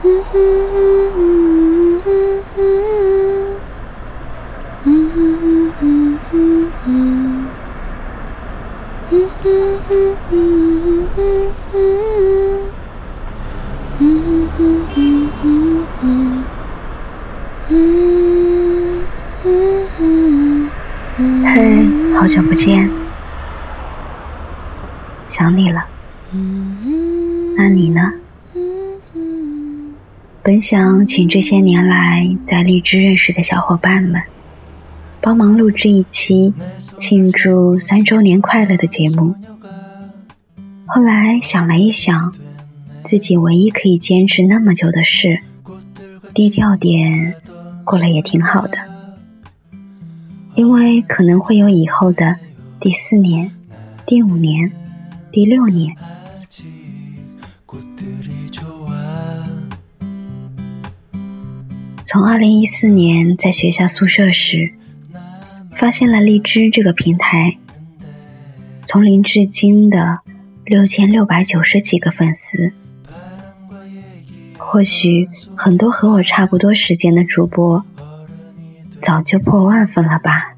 嘿，好久不见，想你了。那你呢？本想请这些年来在荔枝认识的小伙伴们，帮忙录制一期庆祝三周年快乐的节目。后来想了一想，自己唯一可以坚持那么久的事，低调点过了也挺好的。因为可能会有以后的第四年、第五年、第六年。从二零一四年在学校宿舍时，发现了荔枝这个平台，从零至今的六千六百九十几个粉丝，或许很多和我差不多时间的主播，早就破万粉了吧。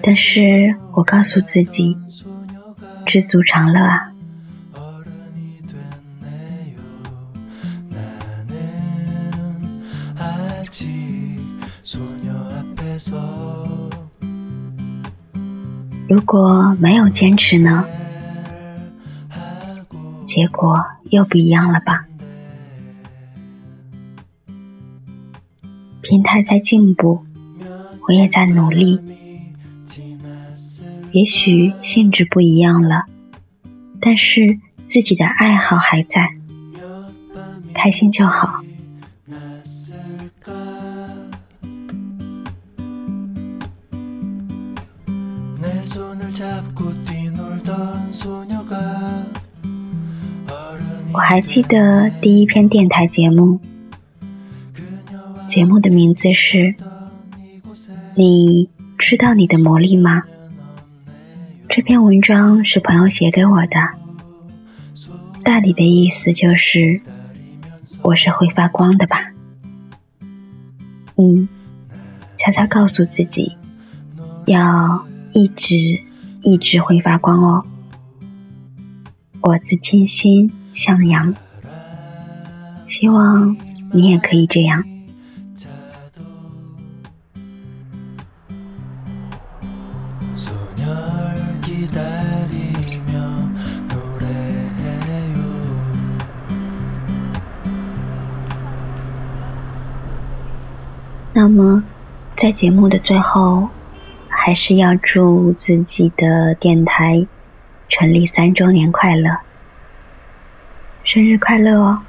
但是我告诉自己，知足常乐啊。如果没有坚持呢？结果又不一样了吧？平台在进步，我也在努力。也许性质不一样了，但是自己的爱好还在，开心就好。我还记得第一篇电台节目，节目的名字是“你知道你的魔力吗？”这篇文章是朋友写给我的，大抵的意思就是我是会发光的吧。嗯，悄悄告诉自己，要一直一直会发光哦。我自清新。向阳，希望你也可以这样。那么，在节目的最后，还是要祝自己的电台成立三周年快乐。生日快乐哦！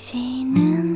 당신은